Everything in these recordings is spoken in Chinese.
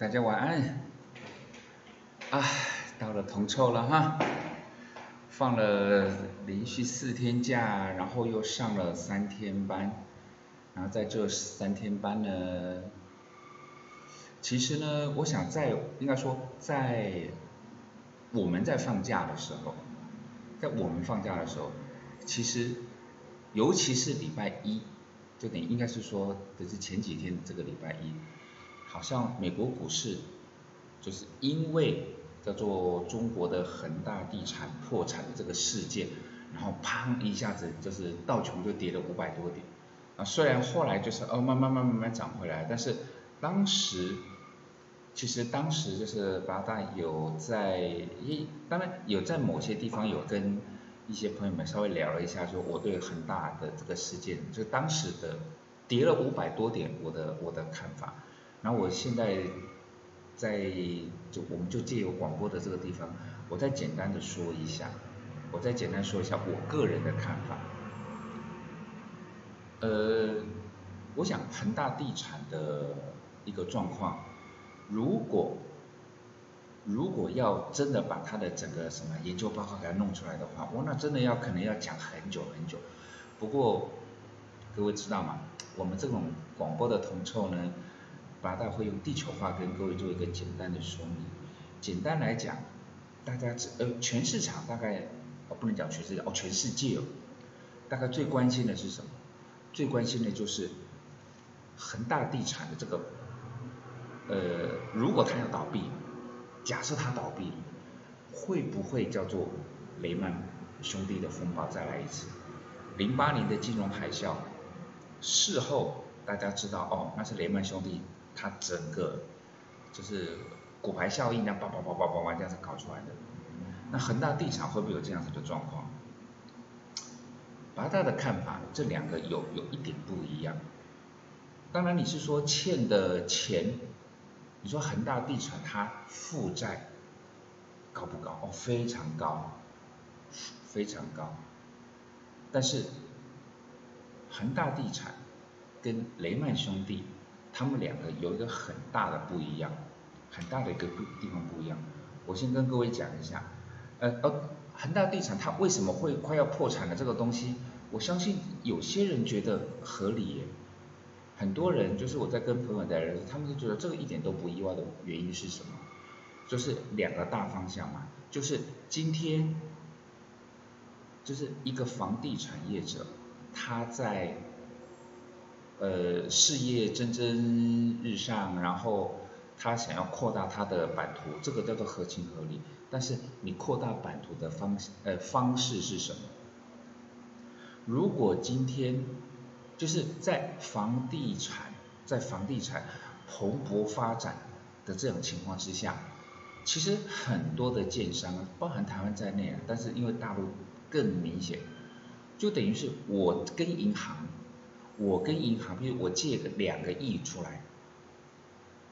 大家晚安。啊，到了同臭了哈，放了连续四天假，然后又上了三天班，然后在这三天班呢，其实呢，我想在应该说在我们在放假的时候，在我们放假的时候，其实尤其是礼拜一，就等于应该是说，就是前几天这个礼拜一。好像美国股市就是因为叫做中国的恒大地产破产的这个事件，然后砰一下子就是道琼就跌了五百多点啊，虽然后来就是哦慢慢慢慢慢涨回来，但是当时其实当时就是八大有在一当然有在某些地方有跟一些朋友们稍微聊了一下，说我对恒大的这个事件，就当时的跌了五百多点，我的我的看法。然后我现在在就我们就借由广播的这个地方，我再简单的说一下，我再简单说一下我个人的看法。呃，我想恒大地产的一个状况，如果如果要真的把它的整个什么研究报告给它弄出来的话，我那真的要可能要讲很久很久。不过各位知道吗？我们这种广播的铜臭呢？八大会用地球化跟各位做一个简单的说明。简单来讲，大家只呃全市场大概哦不能讲全世界哦全世界哦，大概最关心的是什么？最关心的就是恒大地产的这个呃如果它要倒闭，假设它倒闭，会不会叫做雷曼兄弟的风暴再来一次？零八年的金融海啸，事后大家知道哦那是雷曼兄弟。它整个就是骨牌效应，那叭叭叭叭叭叭这样子搞出来的。那恒大地产会不会有这样子的状况？八大的看法，这两个有有一点不一样。当然你是说欠的钱，你说恒大地产它负债高不高？哦，非常高，非常高。但是恒大地产跟雷曼兄弟。他们两个有一个很大的不一样，很大的一个地方不一样。我先跟各位讲一下，呃呃，恒大地产它为什么会快要破产的这个东西，我相信有些人觉得合理耶，很多人就是我在跟朋友在聊，他们就觉得这个一点都不意外的原因是什么？就是两个大方向嘛，就是今天就是一个房地产业者他在。呃，事业蒸蒸日上，然后他想要扩大他的版图，这个叫做合情合理。但是你扩大版图的方呃方式是什么？如果今天就是在房地产在房地产蓬勃发展的这种情况之下，其实很多的建商，包含台湾在内啊，但是因为大陆更明显，就等于是我跟银行。我跟银行，比如我借个两个亿出来，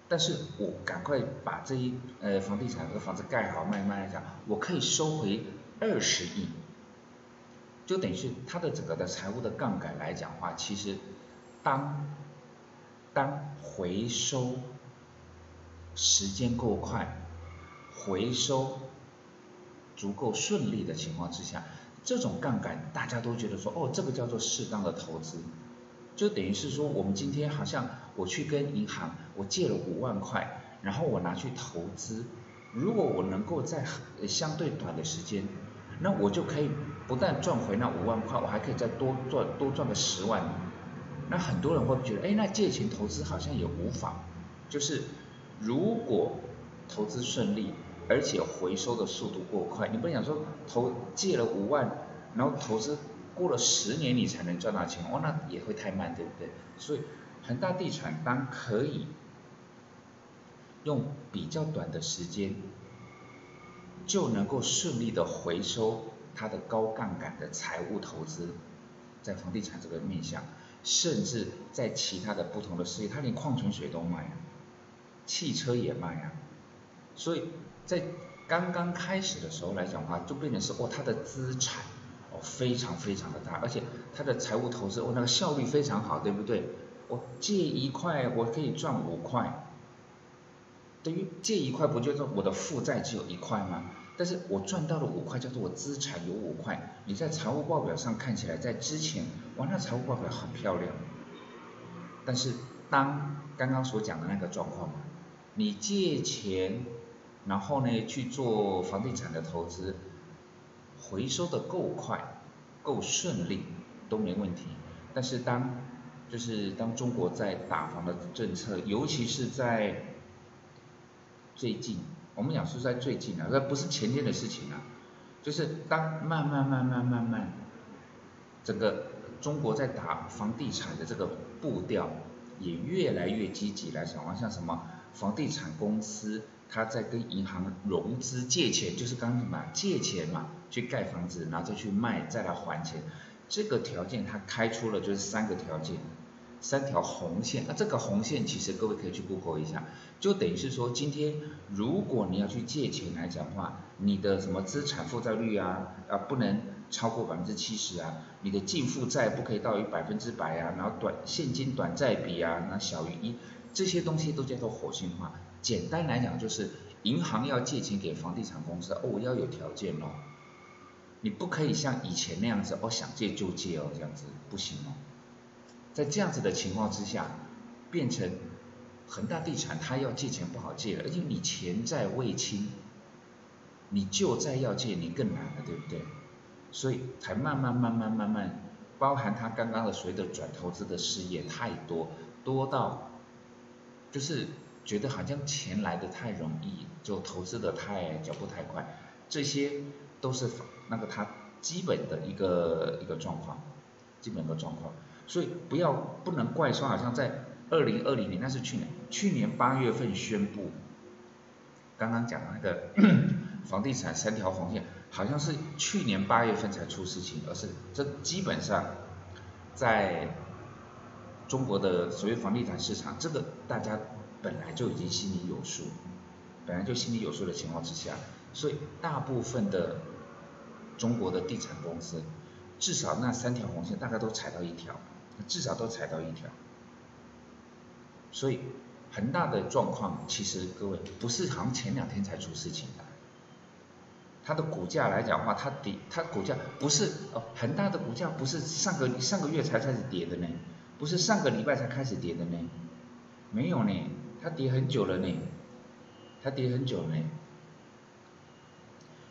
但是我赶快把这一呃房地产这个房子盖好卖卖一下，我可以收回二十亿，就等于是它的整个的财务的杠杆来讲话，其实当当回收时间够快，回收足够顺利的情况之下，这种杠杆大家都觉得说，哦，这个叫做适当的投资。就等于是说，我们今天好像我去跟银行，我借了五万块，然后我拿去投资，如果我能够在相对短的时间，那我就可以不但赚回那五万块，我还可以再多赚多赚个十万。那很多人会觉得，哎，那借钱投资好像也无妨。就是如果投资顺利，而且回收的速度过快，你不想说投借了五万，然后投资。过了十年你才能赚到钱，哦，那也会太慢，对不对？所以恒大地产当可以用比较短的时间就能够顺利的回收它的高杠杆的财务投资，在房地产这个面向，甚至在其他的不同的事业，它连矿泉水都卖啊，汽车也卖啊，所以在刚刚开始的时候来讲的话，就变成是哦，它的资产。哦，非常非常的大，而且它的财务投资，哦，那个效率非常好，对不对？我借一块，我可以赚五块，等于借一块不就是我的负债只有一块吗？但是我赚到了五块，叫做我资产有五块。你在财务报表上看起来，在之前，哇，那财务报表很漂亮。但是当刚刚所讲的那个状况，你借钱，然后呢去做房地产的投资，回收的够快，够顺利，都没问题。但是当就是当中国在打房的政策，尤其是在最近。我们讲是在最近啊，那不是前天的事情啊，就是当慢慢慢慢慢慢，整个中国在打房地产的这个步调也越来越积极来讲，像什么房地产公司，他在跟银行融资借钱，就是刚什么借钱嘛，去盖房子，然后再去卖，再来还钱，这个条件他开出了就是三个条件。三条红线，那这个红线其实各位可以去 Google 一下，就等于是说，今天如果你要去借钱来讲的话，你的什么资产负债率啊，啊不能超过百分之七十啊，你的净负债不可以到于百分之百啊，然后短现金短债比啊，那小于一，这些东西都叫做火星化。简单来讲就是，银行要借钱给房地产公司，哦我要有条件哦，你不可以像以前那样子，哦想借就借哦这样子不行哦。在这样子的情况之下，变成恒大地产他要借钱不好借了，而且你钱债未清，你旧债要借你更难了，对不对？所以才慢慢慢慢慢慢，包含他刚刚的所谓的转投资的事业太多，多到就是觉得好像钱来的太容易，就投资的太脚步太快，这些都是那个他基本的一个一个状况，基本的状况。所以不要不能怪说，好像在二零二零年，那是去年，去年八月份宣布，刚刚讲的那个 房地产三条红线，好像是去年八月份才出事情，而是这基本上在中国的所谓房地产市场，这个大家本来就已经心里有数，本来就心里有数的情况之下，所以大部分的中国的地产公司，至少那三条红线大概都踩到一条。至少都踩到一条，所以恒大的状况其实各位不是好像前两天才出事情的，它的股价来讲的话，它跌，它股价不是哦，恒大的股价不是上个上个月才开始跌的呢，不是上个礼拜才开始跌的呢，没有呢，它跌很久了呢，它跌很久了呢，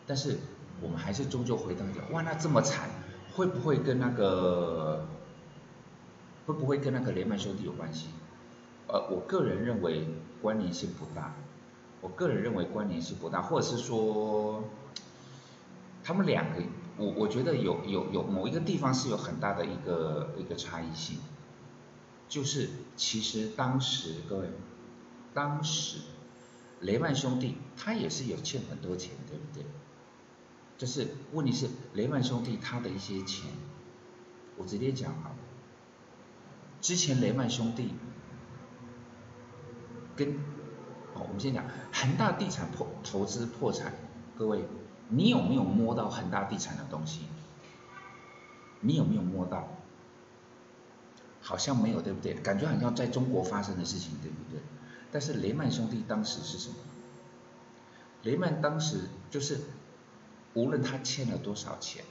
但是我们还是终究回到讲，哇，那这么惨，会不会跟那个？会不会跟那个雷曼兄弟有关系？呃，我个人认为关联性不大。我个人认为关联性不大，或者是说，他们两个，我我觉得有有有某一个地方是有很大的一个一个差异性，就是其实当时各位，当时雷曼兄弟他也是有欠很多钱，对不对？就是问题是雷曼兄弟他的一些钱，我直接讲啊。之前雷曼兄弟跟哦，我们先讲恒大地产破投资破产，各位，你有没有摸到恒大地产的东西？你有没有摸到？好像没有，对不对？感觉好像在中国发生的事情，对不对？但是雷曼兄弟当时是什么？雷曼当时就是无论他欠了多少钱。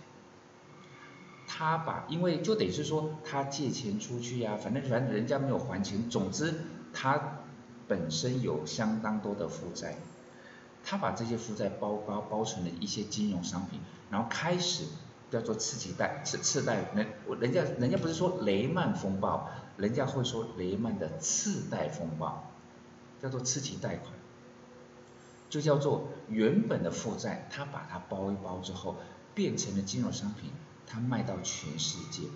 他把，因为就等于是说他借钱出去呀，反正反正人家没有还钱，总之他本身有相当多的负债，他把这些负债包包包成了一些金融商品，然后开始叫做次级贷次次贷，人人家人家不是说雷曼风暴，人家会说雷曼的次贷风暴，叫做次级贷款，就叫做原本的负债，他把它包一包之后，变成了金融商品。他卖到全世界，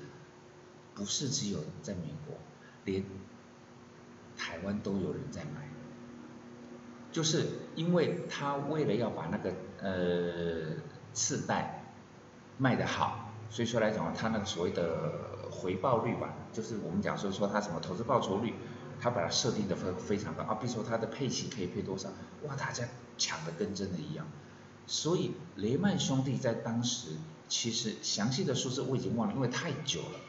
不是只有在美国，连台湾都有人在买，就是因为他为了要把那个呃次贷卖得好，所以说来讲，他那个所谓的回报率吧，就是我们讲说说他什么投资报酬率，他把它设定的非非常高啊，比如说他的配息可以配多少，哇，大家抢的跟真的一样，所以雷曼兄弟在当时。其实详细的数字我已经忘了，因为太久了。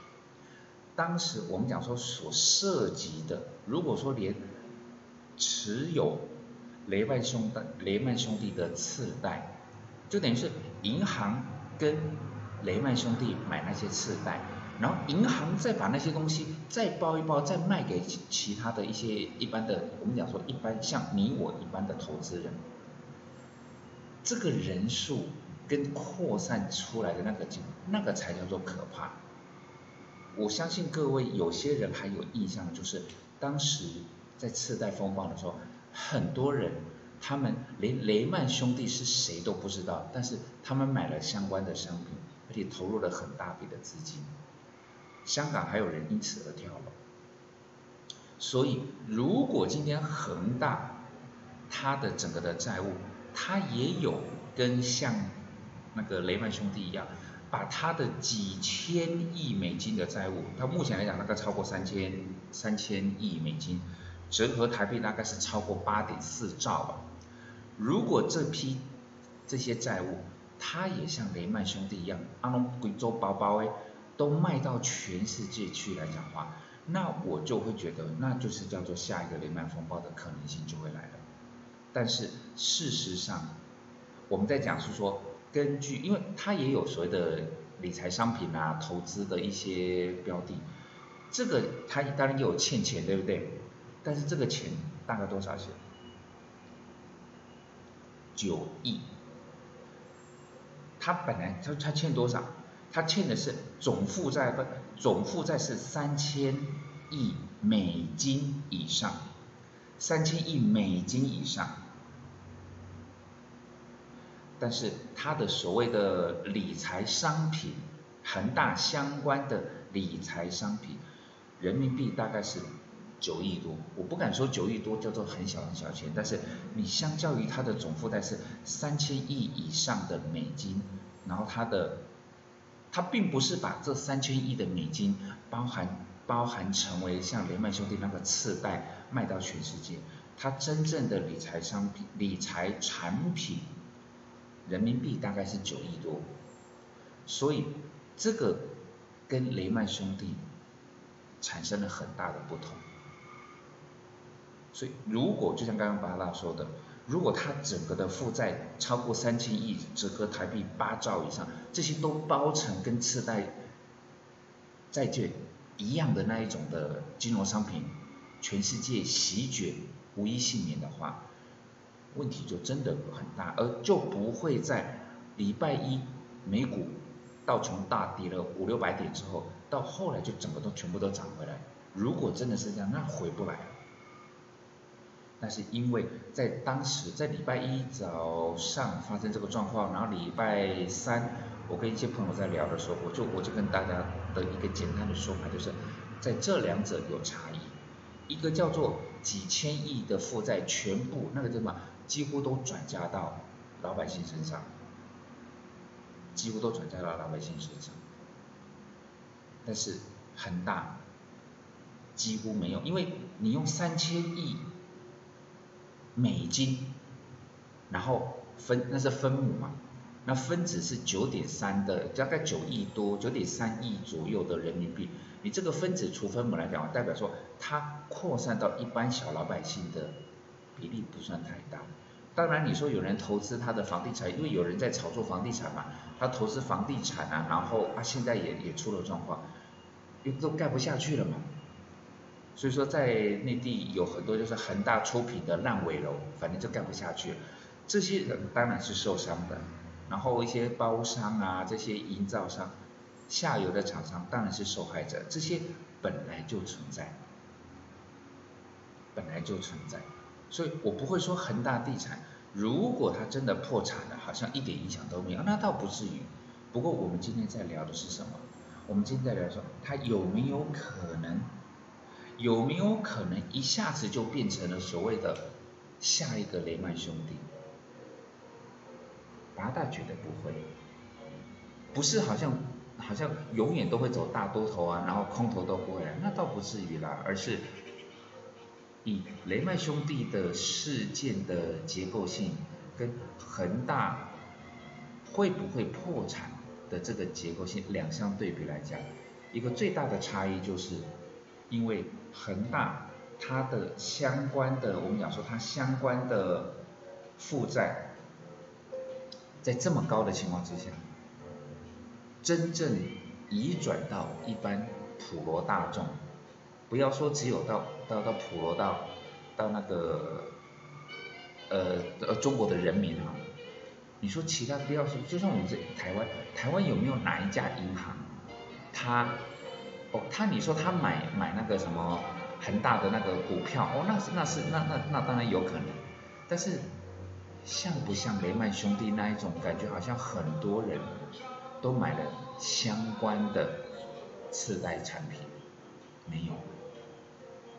当时我们讲说所涉及的，如果说连持有雷曼兄弟雷曼兄弟的次贷，就等于是银行跟雷曼兄弟买那些次贷，然后银行再把那些东西再包一包，再卖给其他的一些一般的，我们讲说一般像你我一般的投资人，这个人数跟扩散出来的那个那个才叫做可怕。我相信各位有些人还有印象，就是当时在次贷风暴的时候，很多人他们连雷曼兄弟是谁都不知道，但是他们买了相关的商品，而且投入了很大笔的资金。香港还有人因此而跳楼。所以如果今天恒大它的整个的债务，它也有跟像那个雷曼兄弟一样。把他的几千亿美金的债务，他目前来讲大概超过三千三千亿美金，折合台币大概是超过八点四兆吧。如果这批这些债务，他也像雷曼兄弟一样，阿龙贵州包包哎，都卖到全世界去来讲话，那我就会觉得，那就是叫做下一个雷曼风暴的可能性就会来了。但是事实上，我们在讲是说。根据，因为它也有所谓的理财商品啊，投资的一些标的，这个它当然也有欠钱，对不对？但是这个钱大概多少钱？九亿。他本来他他欠多少？他欠的是总负债不？总负债是三千亿美金以上，三千亿美金以上。但是他的所谓的理财商品，恒大相关的理财商品，人民币大概是九亿多，我不敢说九亿多叫做很小很小钱，但是你相较于它的总负债是三千亿以上的美金，然后它的，它并不是把这三千亿的美金包含包含成为像雷曼兄弟那个次贷卖到全世界，它真正的理财商品理财产品。人民币大概是九亿多，所以这个跟雷曼兄弟产生了很大的不同。所以如果就像刚刚巴拉说的，如果他整个的负债超过三千亿，折合台币八兆以上，这些都包成跟次贷债券一样的那一种的金融商品，全世界席卷无一幸免的话。问题就真的很大，而就不会在礼拜一美股道琼大跌了五六百点之后，到后来就整个都全部都涨回来。如果真的是这样，那回不来但是因为在当时在礼拜一早上发生这个状况，然后礼拜三我跟一些朋友在聊的时候，我就我就跟大家的一个简单的说法就是，在这两者有差异，一个叫做几千亿的负债全部那个什么？几乎都转嫁到老百姓身上，几乎都转嫁到老百姓身上，但是很大几乎没有，因为你用三千亿美金，然后分那是分母嘛，那分子是九点三的，大概九亿多，九点三亿左右的人民币，你这个分子除分母来讲，代表说它扩散到一般小老百姓的比例不算太大。当然，你说有人投资他的房地产，因为有人在炒作房地产嘛，他投资房地产啊，然后啊现在也也出了状况，又都盖不下去了嘛。所以说在内地有很多就是恒大出品的烂尾楼，反正就干不下去，这些人当然是受伤的。然后一些包商啊，这些营造商，下游的厂商当然是受害者，这些本来就存在，本来就存在。所以我不会说恒大地产，如果它真的破产了，好像一点影响都没有，那倒不至于。不过我们今天在聊的是什么？我们今天在聊说，它有没有可能，有没有可能一下子就变成了所谓的下一个雷曼兄弟？八大绝对不会，不是好像好像永远都会走大多头啊，然后空头都不会来，那倒不至于啦，而是。以雷曼兄弟的事件的结构性跟恒大会不会破产的这个结构性两相对比来讲，一个最大的差异就是，因为恒大它的相关的我们讲说它相关的负债在这么高的情况之下，真正移转到一般普罗大众，不要说只有到到到普罗到到那个呃呃中国的人民啊，你说其他不要说，就像我们这台湾，台湾有没有哪一家银行，它哦他你说他买买那个什么恒大的那个股票，哦那是那是那那那当然有可能，但是像不像雷曼兄弟那一种感觉，好像很多人都买了相关的次贷产品，没有，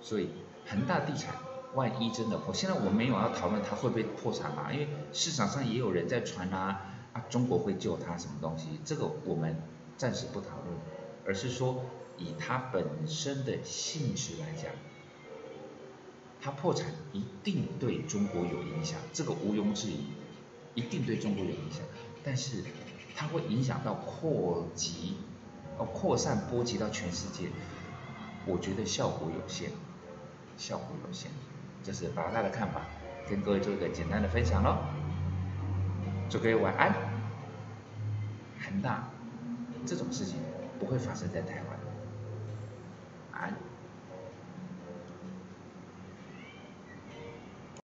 所以恒大地产万一真的破，现在我没有要讨论它会不会破产嘛，因为市场上也有人在传啊啊中国会救它什么东西，这个我们暂时不讨论，而是说以它本身的性质来讲。它破产一定对中国有影响，这个毋庸置疑，一定对中国有影响。但是它会影响到扩及，哦扩散波及到全世界，我觉得效果有限，效果有限。这是八大的看法，跟各位做一个简单的分享喽。祝各位晚安。恒大这种事情不会发生在台湾，安。